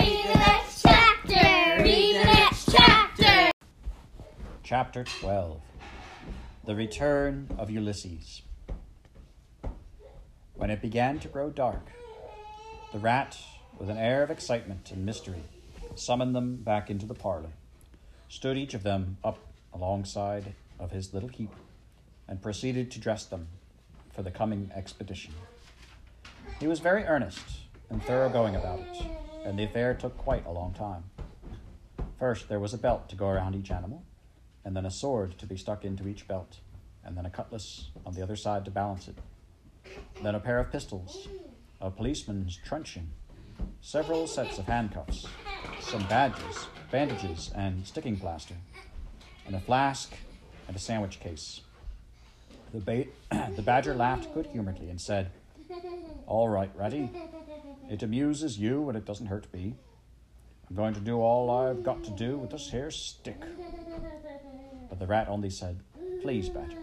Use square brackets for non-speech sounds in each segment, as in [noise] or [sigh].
Read the next chapter. Read the next chapter. Chapter 12 The Return of Ulysses. When it began to grow dark, the rat, with an air of excitement and mystery, summoned them back into the parlor, stood each of them up alongside of his little heap, and proceeded to dress them for the coming expedition. He was very earnest and thoroughgoing about it, and the affair took quite a long time. First, there was a belt to go around each animal, and then a sword to be stuck into each belt, and then a cutlass on the other side to balance it. Then a pair of pistols, a policeman's truncheon, several sets of handcuffs, some badges, bandages, and sticking plaster, and a flask and a sandwich case. The, ba- [clears throat] the badger laughed good humoredly and said, All right, Ratty. It amuses you and it doesn't hurt me. I'm going to do all I've got to do with this here stick. But the rat only said, Please, Badger.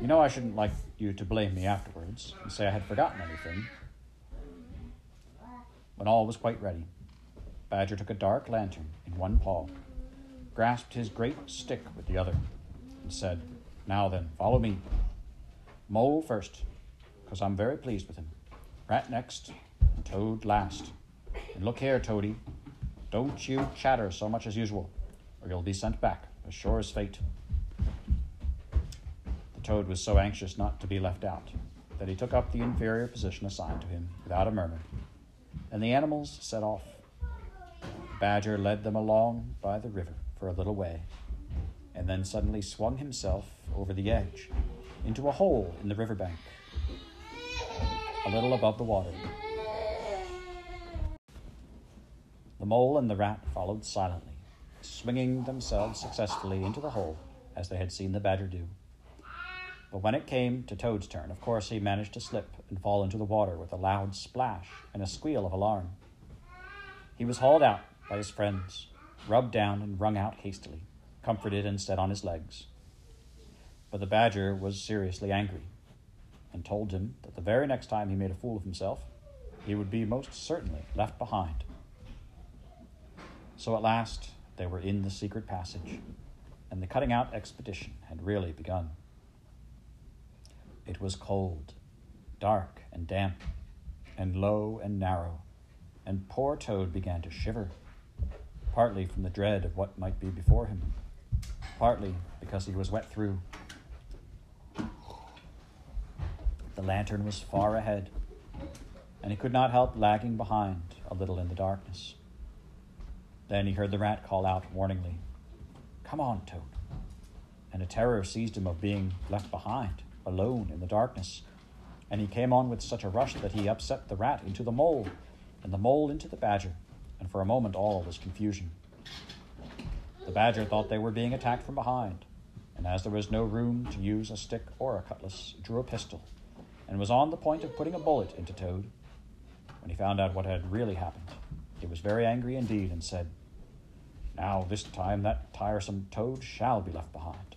You know I shouldn't like you to blame me afterwards and say I had forgotten anything. When all was quite ready, Badger took a dark lantern in one paw, grasped his great stick with the other, and said, Now then, follow me. Mole first, because I'm very pleased with him. Rat next, Toad last. And look here, Toady, don't you chatter so much as usual, or you'll be sent back, as sure as fate. The toad was so anxious not to be left out that he took up the inferior position assigned to him without a murmur, and the animals set off. Badger led them along by the river for a little way, and then suddenly swung himself over the edge into a hole in the river bank, a little above the water. The mole and the rat followed silently, swinging themselves successfully into the hole as they had seen the badger do. But when it came to Toad's turn, of course he managed to slip and fall into the water with a loud splash and a squeal of alarm. He was hauled out by his friends, rubbed down and wrung out hastily, comforted and set on his legs. But the badger was seriously angry and told him that the very next time he made a fool of himself, he would be most certainly left behind. So at last they were in the secret passage, and the cutting out expedition had really begun. It was cold, dark and damp, and low and narrow, and poor Toad began to shiver, partly from the dread of what might be before him, partly because he was wet through. The lantern was far ahead, and he could not help lagging behind a little in the darkness. Then he heard the rat call out warningly, Come on, Toad. And a terror seized him of being left behind, alone in the darkness. And he came on with such a rush that he upset the rat into the mole, and the mole into the badger, and for a moment all was confusion. The badger thought they were being attacked from behind, and as there was no room to use a stick or a cutlass, drew a pistol, and was on the point of putting a bullet into Toad. When he found out what had really happened, he was very angry indeed and said, Now this time that tiresome Toad shall be left behind.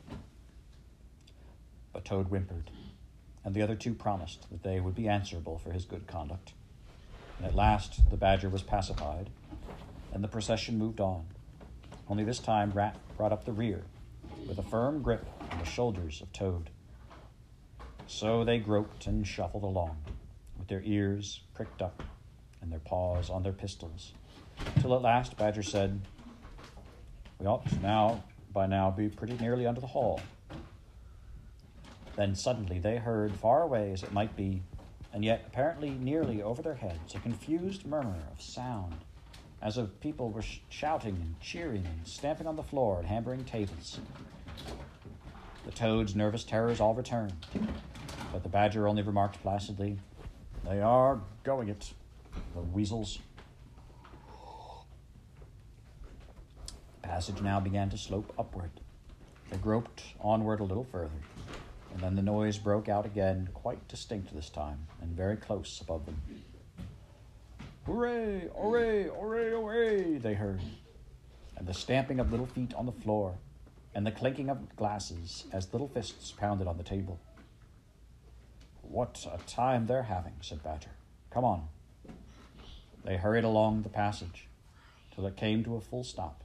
But Toad whimpered, and the other two promised that they would be answerable for his good conduct. And at last the badger was pacified, and the procession moved on. Only this time Rat brought up the rear, with a firm grip on the shoulders of Toad. So they groped and shuffled along, with their ears pricked up and their paws on their pistols, till at last Badger said, We ought to now, by now, be pretty nearly under the hall. Then suddenly they heard, far away as it might be, and yet apparently nearly over their heads, a confused murmur of sound, as of people were sh- shouting and cheering and stamping on the floor and hammering tables. The toad's nervous terrors all returned, but the badger only remarked placidly, They are going it, the weasels. Passage now began to slope upward. They groped onward a little further, and then the noise broke out again, quite distinct this time, and very close above them. Hooray, hooray, hooray, hooray, they heard, and the stamping of little feet on the floor, and the clinking of glasses as little fists pounded on the table. What a time they're having, said Badger. Come on. They hurried along the passage till it came to a full stop,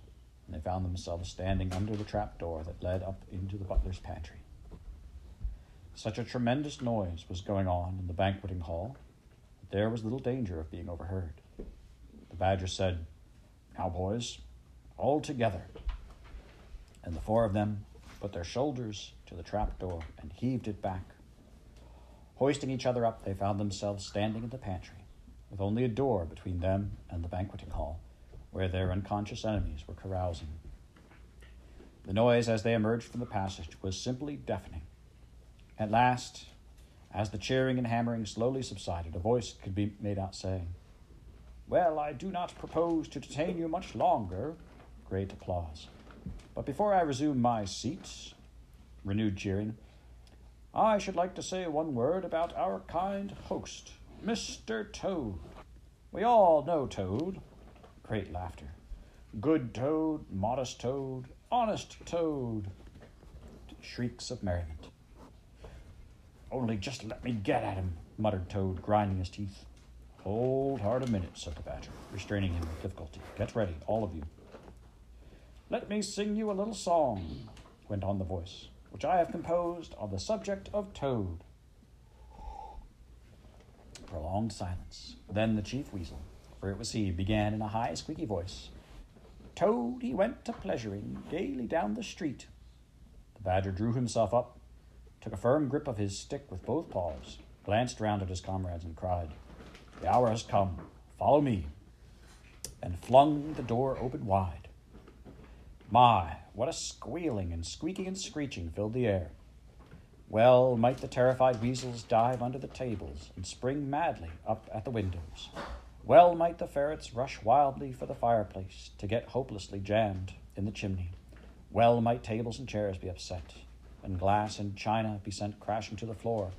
and they found themselves standing under the trap door that led up into the butler's pantry. Such a tremendous noise was going on in the banqueting hall that there was little danger of being overheard. The Badger said, Now, boys, all together. And the four of them put their shoulders to the trap door and heaved it back. Hoisting each other up, they found themselves standing in the pantry, with only a door between them and the banqueting hall, where their unconscious enemies were carousing. The noise as they emerged from the passage was simply deafening. At last, as the cheering and hammering slowly subsided, a voice could be made out saying, Well, I do not propose to detain you much longer. Great applause. But before I resume my seat, renewed cheering, I should like to say one word about our kind host, Mr. Toad. We all know Toad. Great laughter. Good Toad, modest Toad, honest Toad. Shrieks of merriment. Only just let me get at him, muttered Toad, grinding his teeth. Hold hard a minute, said the Badger, restraining him with difficulty. Get ready, all of you. Let me sing you a little song, went on the voice, which I have composed on the subject of Toad. Prolonged silence. Then the chief weasel, for it was he, began in a high, squeaky voice. Toad, he went to pleasuring gaily down the street. The badger drew himself up, took a firm grip of his stick with both paws, glanced round at his comrades, and cried, The hour has come. Follow me. And flung the door open wide. My, what a squealing and squeaking and screeching filled the air. Well might the terrified weasels dive under the tables and spring madly up at the windows. Well might the ferrets rush wildly for the fireplace to get hopelessly jammed in the chimney. Well might tables and chairs be upset, and glass and china be sent crashing to the floor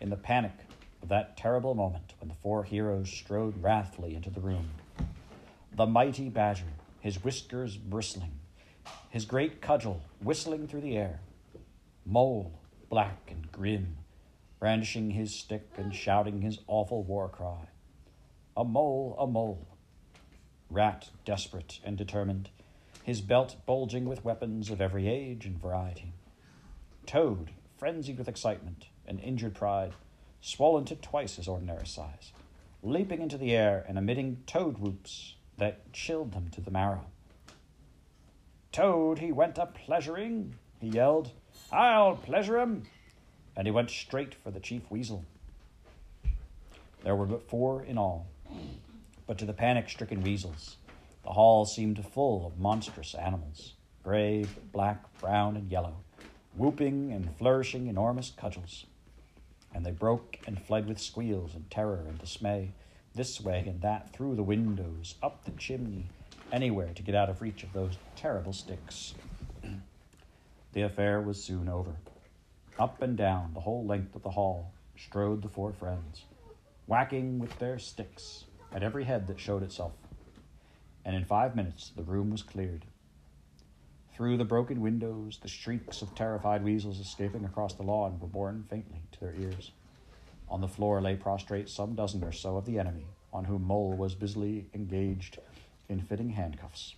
in the panic of that terrible moment when the four heroes strode wrathfully into the room. The mighty badger, his whiskers bristling, his great cudgel whistling through the air. Mole, black and grim, brandishing his stick and shouting his awful war cry. A mole, a mole. Rat, desperate and determined, his belt bulging with weapons of every age and variety. Toad, frenzied with excitement and injured pride, swollen to twice his ordinary size, leaping into the air and emitting toad whoops that chilled them to the marrow. Toad, he went a pleasuring, he yelled. I'll pleasure him. And he went straight for the chief weasel. There were but four in all, but to the panic stricken weasels, the hall seemed full of monstrous animals gray, black, brown, and yellow, whooping and flourishing enormous cudgels. And they broke and fled with squeals and terror and dismay, this way and that, through the windows, up the chimney, anywhere to get out of reach of those terrible sticks. [clears throat] the affair was soon over. Up and down the whole length of the hall strode the four friends, whacking with their sticks at every head that showed itself. And in five minutes the room was cleared. Through the broken windows, the shrieks of terrified weasels escaping across the lawn were borne faintly to their ears. On the floor lay prostrate some dozen or so of the enemy, on whom Mole was busily engaged in fitting handcuffs.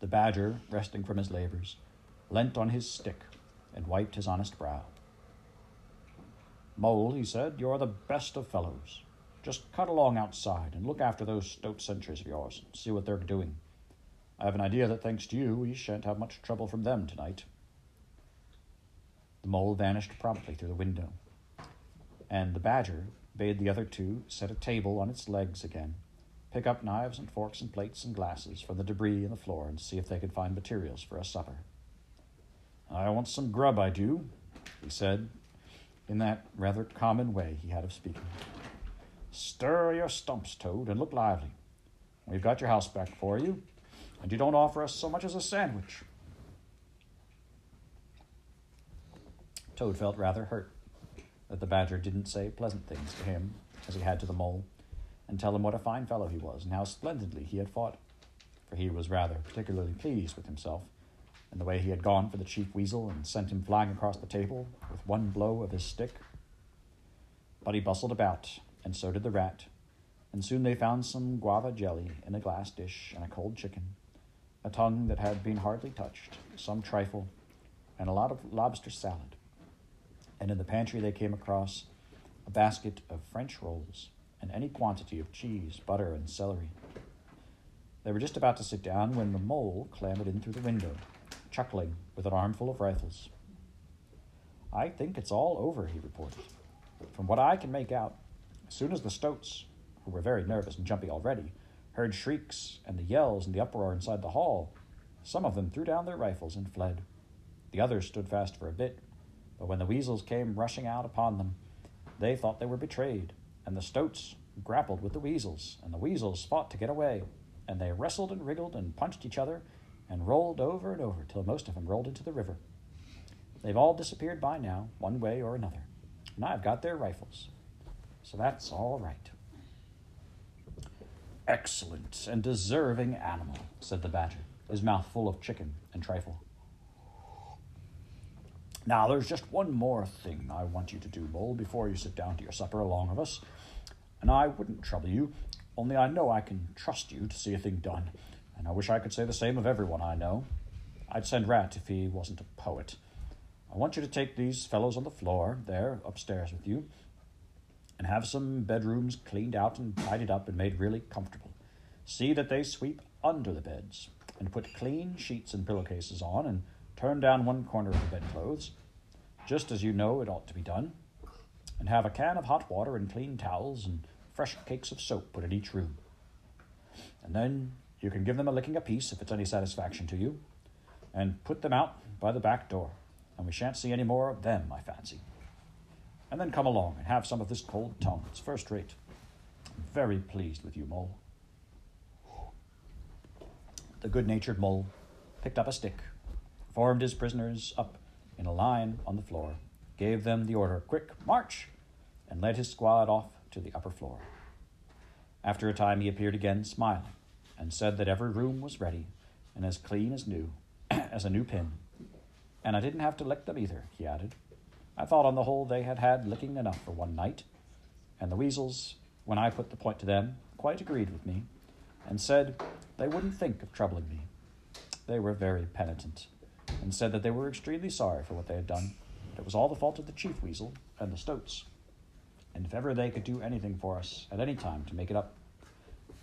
The badger, resting from his labors, leant on his stick and wiped his honest brow. Mole, he said, you're the best of fellows. Just cut along outside and look after those stout sentries of yours and see what they're doing. I have an idea that thanks to you, we shan't have much trouble from them tonight. The mole vanished promptly through the window, and the badger bade the other two set a table on its legs again, pick up knives and forks and plates and glasses from the debris in the floor, and see if they could find materials for a supper. I want some grub, I do, he said, in that rather common way he had of speaking. Stir your stumps, Toad, and look lively. We've got your house back for you, and you don't offer us so much as a sandwich. Toad felt rather hurt that the badger didn't say pleasant things to him as he had to the mole, and tell him what a fine fellow he was and how splendidly he had fought, for he was rather particularly pleased with himself and the way he had gone for the chief weasel and sent him flying across the table with one blow of his stick. But he bustled about, and so did the rat, and soon they found some guava jelly in a glass dish and a cold chicken, a tongue that had been hardly touched, some trifle, and a lot of lobster salad. And in the pantry they came across a basket of French rolls and any quantity of cheese, butter, and celery. They were just about to sit down when the mole clambered in through the window, chuckling with an armful of rifles. I think it's all over, he reported. From what I can make out, soon as the stoats, who were very nervous and jumpy already, heard shrieks and the yells and the uproar inside the hall, some of them threw down their rifles and fled. The others stood fast for a bit, but when the weasels came rushing out upon them, they thought they were betrayed, and the stoats grappled with the weasels, and the weasels fought to get away, and they wrestled and wriggled and punched each other and rolled over and over till most of them rolled into the river. They've all disappeared by now, one way or another, and I've got their rifles. So that's all right. Excellent and deserving animal, said the badger, his mouth full of chicken and trifle. Now, there's just one more thing I want you to do, Mole, before you sit down to your supper along of us. And I wouldn't trouble you, only I know I can trust you to see a thing done, and I wish I could say the same of everyone I know. I'd send Rat if he wasn't a poet. I want you to take these fellows on the floor, there, upstairs with you, and have some bedrooms cleaned out and tidied up and made really comfortable. See that they sweep under the beds, and put clean sheets and pillowcases on, and turn down one corner of the bedclothes, just as you know it ought to be done, and have a can of hot water and clean towels and fresh cakes of soap put in each room. And then you can give them a licking apiece if it's any satisfaction to you, and put them out by the back door, and we shan't see any more of them, I fancy. And then come along and have some of this cold tongue. It's first rate. I'm very pleased with you, Mole. The good natured mole picked up a stick, formed his prisoners up in a line on the floor, gave them the order, Quick, march! and led his squad off to the upper floor. After a time, he appeared again, smiling, and said that every room was ready and as clean as new, [clears throat] as a new pin. And I didn't have to lick them either, he added. I thought on the whole they had had licking enough for one night, and the weasels, when I put the point to them, quite agreed with me, and said they wouldn't think of troubling me. They were very penitent, and said that they were extremely sorry for what they had done. But it was all the fault of the chief weasel and the stoats, and if ever they could do anything for us at any time to make it up,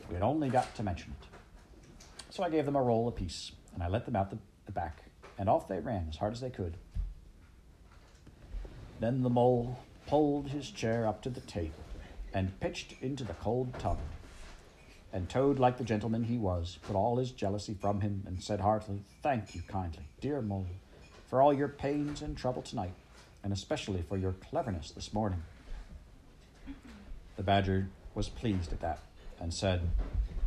we had only got to mention it. So I gave them a roll apiece, and I let them out the, the back, and off they ran as hard as they could. Then the mole pulled his chair up to the table and pitched into the cold tub. And Toad, like the gentleman he was, put all his jealousy from him and said heartily, Thank you kindly, dear mole, for all your pains and trouble tonight, and especially for your cleverness this morning. The badger was pleased at that and said,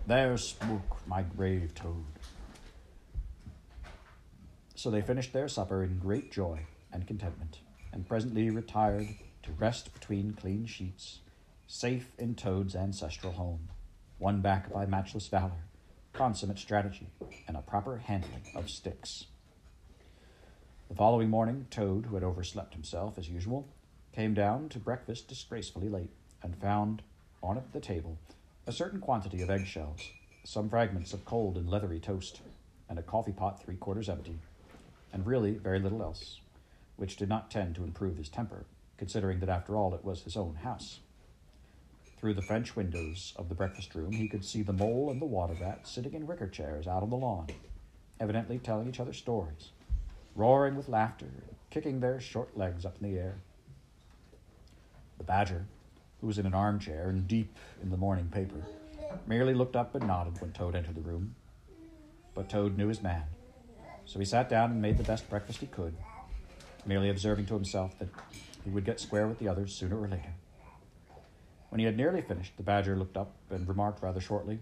There spoke my brave Toad. So they finished their supper in great joy and contentment, and presently retired to rest between clean sheets, safe in Toad's ancestral home, won back by matchless valor, consummate strategy, and a proper handling of sticks. The following morning, Toad, who had overslept himself as usual, came down to breakfast disgracefully late, and found on the table a certain quantity of eggshells, some fragments of cold and leathery toast, and a coffee pot three quarters empty, and really very little else, which did not tend to improve his temper, considering that after all it was his own house. Through the French windows of the breakfast room, he could see the mole and the water rat sitting in wicker chairs out on the lawn, evidently telling each other stories, roaring with laughter, kicking their short legs up in the air. The badger, who was in an armchair and deep in the morning paper, merely looked up and nodded when Toad entered the room. But Toad knew his man, so he sat down and made the best breakfast he could, merely observing to himself that he would get square with the others sooner or later. When he had nearly finished, the badger looked up and remarked rather shortly,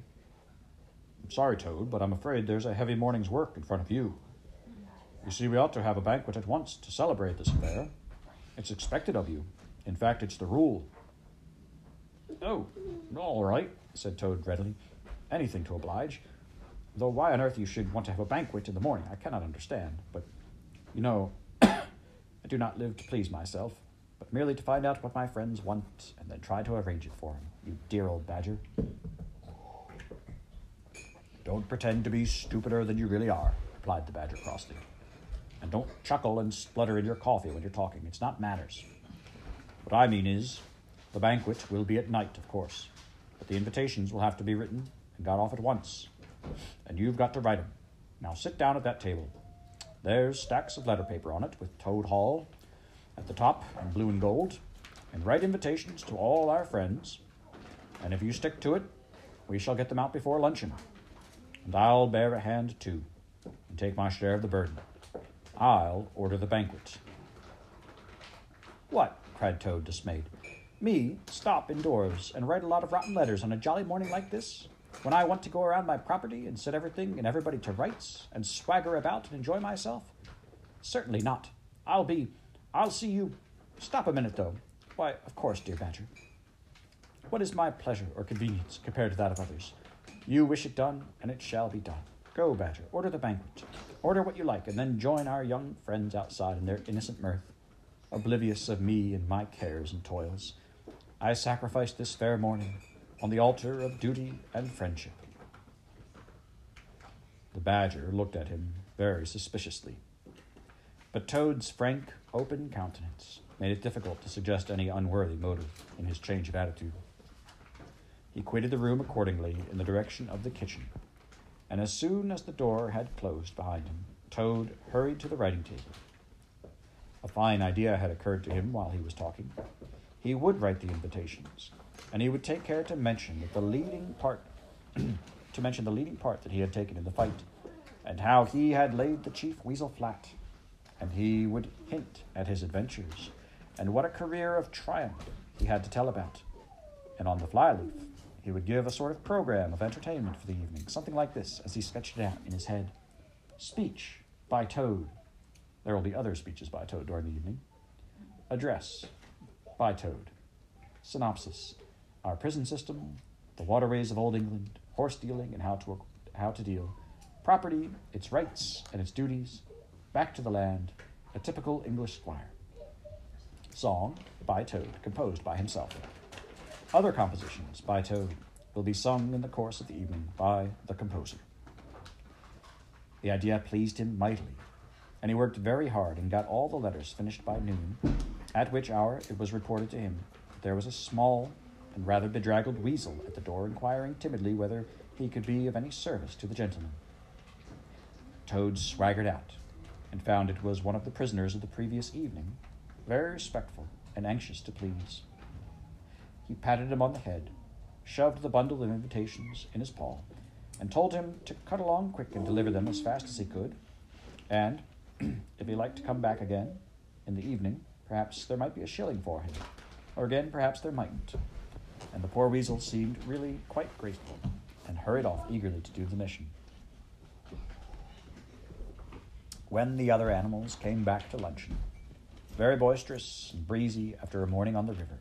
I'm sorry, Toad, but I'm afraid there's a heavy morning's work in front of you. You see, we ought to have a banquet at once to celebrate this affair. It's expected of you. In fact, it's the rule. Oh, all right, said Toad readily. Anything to oblige. Though why on earth you should want to have a banquet in the morning, I cannot understand. But, you know, do not live to please myself. But merely to find out what my friends want and then try to arrange it for them. You dear old badger. Don't pretend to be stupider than you really are, replied the badger crossly. And don't chuckle and splutter in your coffee when you're talking. It's not manners. What I mean is, the banquet will be at night, of course, but the invitations will have to be written and got off at once. And you've got to write 'em. Now sit down at that table. There's stacks of letter paper on it with Toad Hall at the top in blue and gold, and write invitations to all our friends. And if you stick to it, we shall get them out before luncheon. And I'll bear a hand too, and take my share of the burden. I'll order the banquet. What? cried Toad, dismayed. Me stop indoors and write a lot of rotten letters on a jolly morning like this? When I want to go around my property and set everything and everybody to rights and swagger about and enjoy myself? Certainly not. I'll be. I'll see you. Stop a minute, though. Why, of course, dear Badger. What is my pleasure or convenience compared to that of others? You wish it done, and it shall be done. Go, Badger, order the banquet. Order what you like, and then join our young friends outside in their innocent mirth, oblivious of me and my cares and toils. I sacrifice this fair morning on the altar of duty and friendship. The badger looked at him very suspiciously, but Toad's frank, open countenance made it difficult to suggest any unworthy motive in his change of attitude. He quitted the room accordingly in the direction of the kitchen, and as soon as the door had closed behind him, Toad hurried to the writing table. A fine idea had occurred to him while he was talking. He would write the invitations, and he would take care to mention that the leading part [clears throat] to mention the leading part that he had taken in the fight, and how he had laid the chief weasel flat, and he would hint at his adventures, and what a career of triumph he had to tell about. And on the flyleaf, he would give a sort of program of entertainment for the evening, something like this, as he sketched it out in his head. Speech by Toad. There will be other speeches by Toad during the evening. Address by Toad. Synopsis Our prison system, the waterways of Old England, horse dealing and how to, how to deal, property, its rights and its duties, back to the land, a typical English squire. Song by Toad, composed by himself. Other compositions by Toad will be sung in the course of the evening by the composer. The idea pleased him mightily, and he worked very hard and got all the letters finished by noon, at which hour it was reported to him that there was a small and rather bedraggled weasel at the door inquiring timidly whether he could be of any service to the gentleman. Toad swaggered out and found it was one of the prisoners of the previous evening, very respectful and anxious to please. He patted him on the head, shoved the bundle of invitations in his paw, and told him to cut along quick and deliver them as fast as he could, and [clears throat] if he liked to come back again in the evening, perhaps there might be a shilling for him, or again, perhaps there mightn't. And the poor weasel seemed really quite grateful, and hurried off eagerly to do the mission. When the other animals came back to luncheon, very boisterous and breezy after a morning on the river,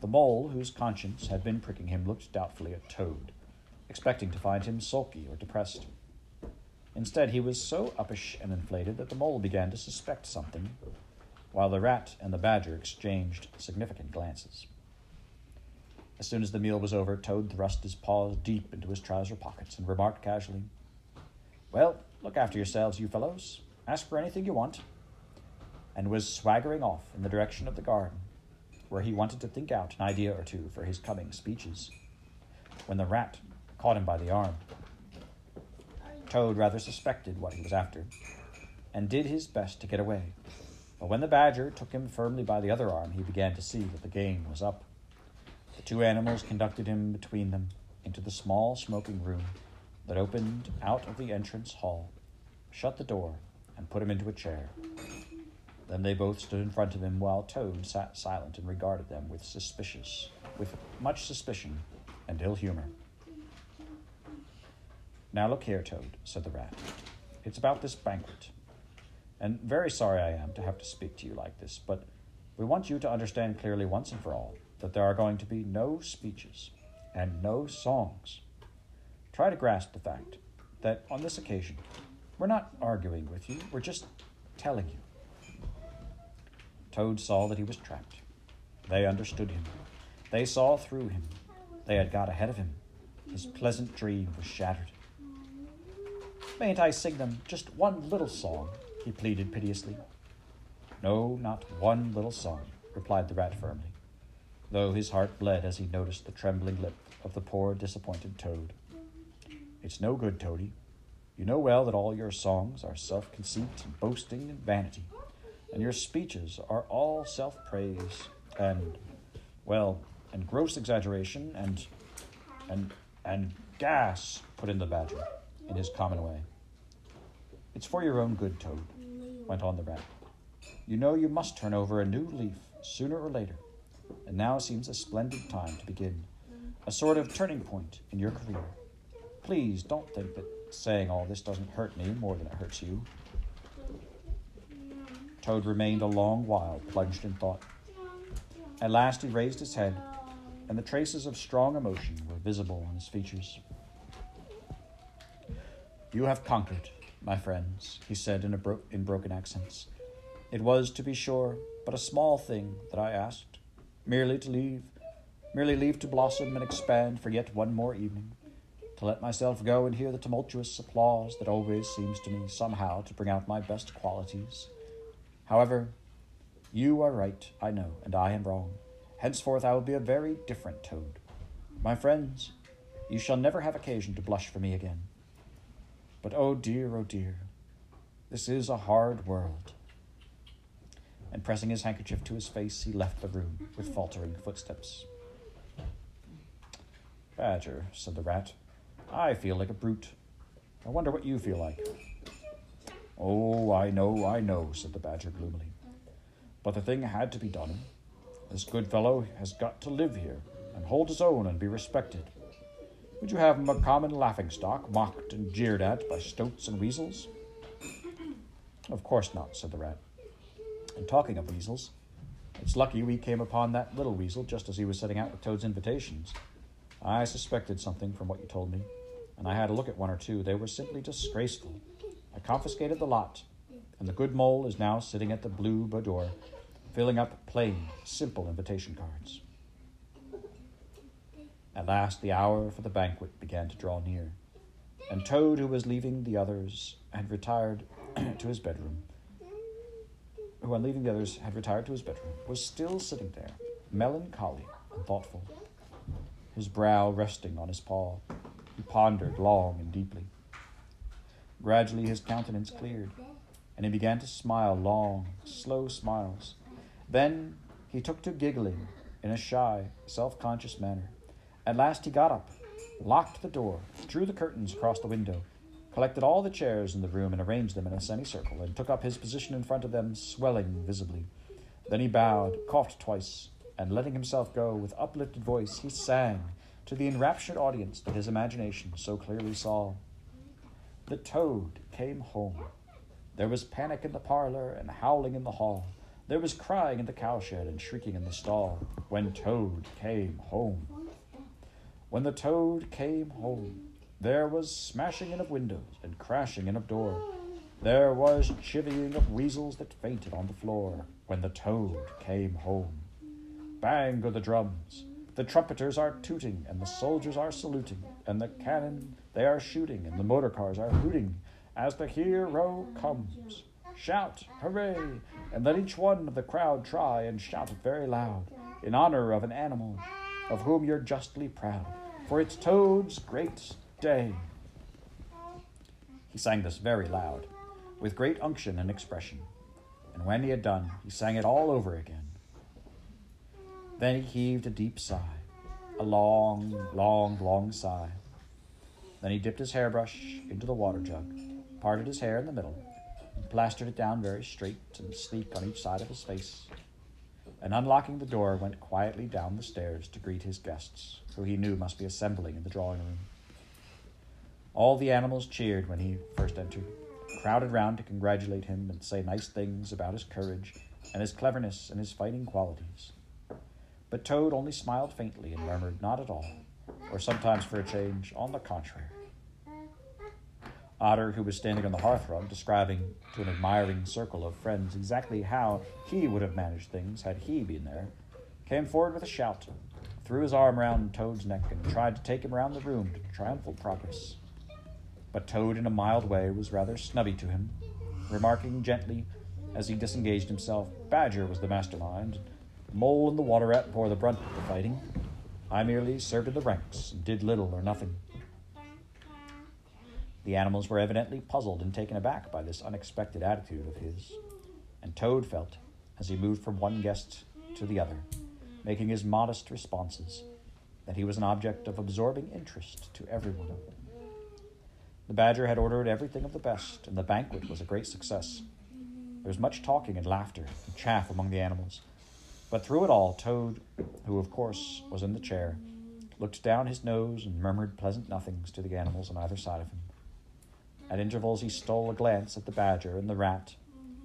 the mole, whose conscience had been pricking him, looked doubtfully at Toad, expecting to find him sulky or depressed. Instead, he was so uppish and inflated that the mole began to suspect something, while the rat and the badger exchanged significant glances. As soon as the meal was over, Toad thrust his paws deep into his trouser pockets and remarked casually, Well, look after yourselves, you fellows. Ask for anything you want. And was swaggering off in the direction of the garden, where he wanted to think out an idea or two for his coming speeches, when the rat caught him by the arm. Toad rather suspected what he was after, and did his best to get away. But when the badger took him firmly by the other arm, he began to see that the game was up. The two animals conducted him between them into the small smoking room that opened out of the entrance hall, shut the door, and put him into a chair. Then they both stood in front of him while Toad sat silent and regarded them with suspicious, with much suspicion and ill humor. Now look here, Toad, said the rat. It's about this banquet. And very sorry I am to have to speak to you like this, but we want you to understand clearly once and for all that there are going to be no speeches and no songs. Try to grasp the fact that on this occasion, we're not arguing with you, we're just telling you. Toad saw that he was trapped. They understood him. They saw through him. They had got ahead of him. His pleasant dream was shattered. Mayn't I sing them just one little song? he pleaded piteously. No, not one little song, replied the rat firmly, though his heart bled as he noticed the trembling lip of the poor disappointed toad. It's no good, Toady. You know well that all your songs are self conceit and boasting and vanity, and your speeches are all self praise and, well, and gross exaggeration and, and, and gas, put in the badger in his common way. It's for your own good, Toad, went on the rat. You know you must turn over a new leaf sooner or later, and now seems a splendid time to begin, a sort of turning point in your career. Please don't think that saying all this doesn't hurt me more than it hurts you. Toad remained a long while plunged in thought. At last he raised his head, and the traces of strong emotion were visible on his features. You have conquered, my friends, he said in, bro- in broken accents. It was, to be sure, but a small thing that I asked, merely to leave, merely leave to blossom and expand for yet one more evening, to let myself go and hear the tumultuous applause that always seems to me somehow to bring out my best qualities. However, you are right, I know, and I am wrong. Henceforth I will be a very different toad. My friends, you shall never have occasion to blush for me again. But oh dear, oh dear, this is a hard world. And pressing his handkerchief to his face, he left the room with faltering footsteps. Badger, said the rat, I feel like a brute. I wonder what you feel like. Oh, I know, I know, said the badger gloomily. But the thing had to be done. This good fellow has got to live here and hold his own and be respected. Would you have him a common laughing-stock, mocked and jeered at by stoats and weasels? Of course not, said the rat. And talking of weasels, it's lucky we came upon that little weasel just as he was setting out with Toad's invitations. I suspected something from what you told me, and I had a look at one or two. They were simply disgraceful. I confiscated the lot, and the good mole is now sitting at the blue boudoir, filling up plain, simple invitation cards. At last, the hour for the banquet began to draw near, and Toad, who was leaving the others, had retired [clears throat] to his bedroom, who, on leaving the others, had retired to his bedroom, was still sitting there, melancholy and thoughtful, his brow resting on his paw. He pondered long and deeply. Gradually, his countenance cleared, and he began to smile long, slow smiles. Then he took to giggling in a shy, self conscious manner. At last he got up, locked the door, drew the curtains across the window, collected all the chairs in the room and arranged them in a semicircle, and took up his position in front of them, swelling visibly. Then he bowed, coughed twice, and letting himself go with uplifted voice, he sang to the enraptured audience that his imagination so clearly saw. The toad came home. There was panic in the parlor and howling in the hall. There was crying in the cowshed and shrieking in the stall when Toad came home. When the toad came home, there was smashing in of windows and crashing in of door. There was chivying of weasels that fainted on the floor when the toad came home. Bang go the drums, the trumpeters are tooting, and the soldiers are saluting, and the cannon they are shooting, and the motor cars are hooting as the hero comes. Shout, hooray, and let each one of the crowd try and shout it very loud in honor of an animal of whom you're justly proud for it's Toad's great day. He sang this very loud, with great unction and expression, and when he had done, he sang it all over again. Then he heaved a deep sigh, a long, long, long sigh. Then he dipped his hairbrush into the water jug, parted his hair in the middle, and plastered it down very straight and sleek on each side of his face and unlocking the door, went quietly down the stairs to greet his guests, who he knew must be assembling in the drawing room. All the animals cheered when he first entered, crowded round to congratulate him and say nice things about his courage and his cleverness and his fighting qualities. But Toad only smiled faintly and murmured, Not at all, or sometimes for a change, on the contrary. Otter, who was standing on the hearthrug, describing to an admiring circle of friends exactly how he would have managed things had he been there, came forward with a shout, threw his arm round Toad's neck, and tried to take him round the room to triumphal progress. But Toad, in a mild way, was rather snubby to him, remarking gently as he disengaged himself, Badger was the mastermind. Mole and the water rat bore the brunt of the fighting. I merely served in the ranks and did little or nothing. The animals were evidently puzzled and taken aback by this unexpected attitude of his, and Toad felt, as he moved from one guest to the other, making his modest responses, that he was an object of absorbing interest to everyone. The Badger had ordered everything of the best, and the banquet was a great success. There was much talking and laughter and chaff among the animals. But through it all, Toad, who of course was in the chair, looked down his nose and murmured pleasant nothings to the animals on either side of him. At intervals, he stole a glance at the badger and the rat,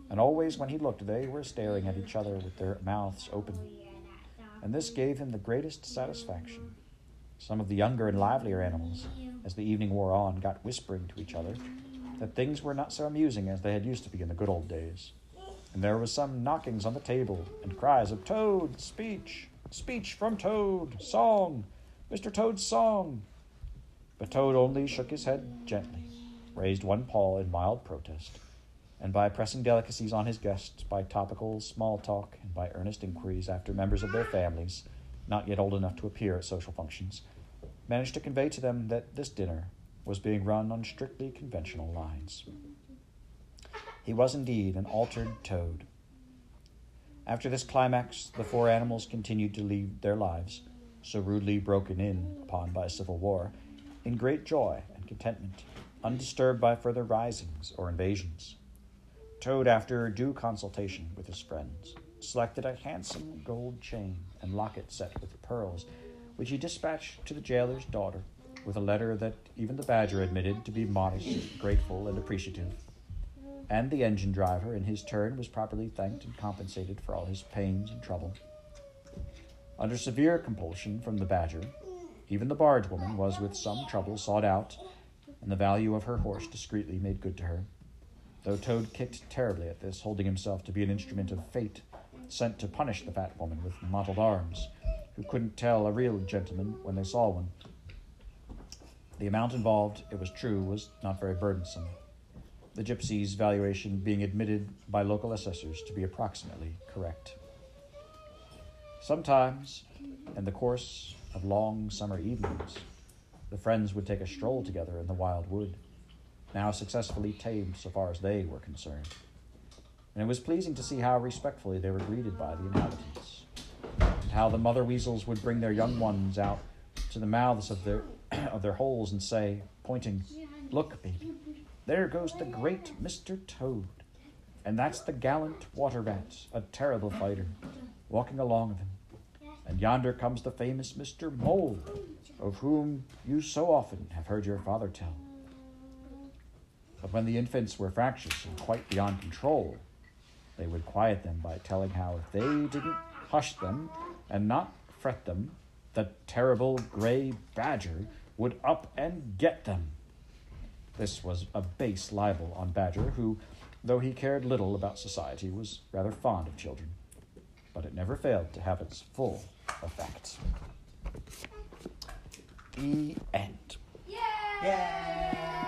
and always when he looked, they were staring at each other with their mouths open. And this gave him the greatest satisfaction. Some of the younger and livelier animals, as the evening wore on, got whispering to each other that things were not so amusing as they had used to be in the good old days. And there was some knockings on the table and cries of Toad, speech, speech from Toad, song, Mr. Toad's song. But Toad only shook his head gently, raised one paw in mild protest, and by pressing delicacies on his guests, by topical small talk, and by earnest inquiries after members of their families, not yet old enough to appear at social functions, managed to convey to them that this dinner was being run on strictly conventional lines. He was indeed an altered toad. After this climax, the four animals continued to lead their lives, so rudely broken in upon by civil war, in great joy and contentment, undisturbed by further risings or invasions. Toad, after due consultation with his friends, selected a handsome gold chain and locket set with pearls, which he dispatched to the jailer's daughter with a letter that even the badger admitted to be modest, grateful, and appreciative. And the engine driver, in his turn, was properly thanked and compensated for all his pains and trouble. Under severe compulsion from the badger, even the barge woman was with some trouble sought out, and the value of her horse discreetly made good to her. Though Toad kicked terribly at this, holding himself to be an instrument of fate, sent to punish the fat woman with mottled arms, who couldn't tell a real gentleman when they saw one. The amount involved, it was true, was not very burdensome, the gypsy's valuation being admitted by local assessors to be approximately correct. Sometimes, in the course of long summer evenings, the friends would take a stroll together in the wild wood, now successfully tamed so far as they were concerned. And it was pleasing to see how respectfully they were greeted by the inhabitants, and how the mother weasels would bring their young ones out to the mouths of their [clears throat] of their holes and say, pointing, Look, baby, there goes the great Mr. Toad. And that's the gallant water rat, a terrible fighter, walking along of him. And yonder comes the famous Mr. Mole, of whom you so often have heard your father tell. But when the infants were fractious and quite beyond control, they would quiet them by telling how if they didn't hush them and not fret them, the terrible gray badger would up and get them. This was a base libel on Badger, who, though he cared little about society, was rather fond of children. But it never failed to have its full effect. The end. Yay!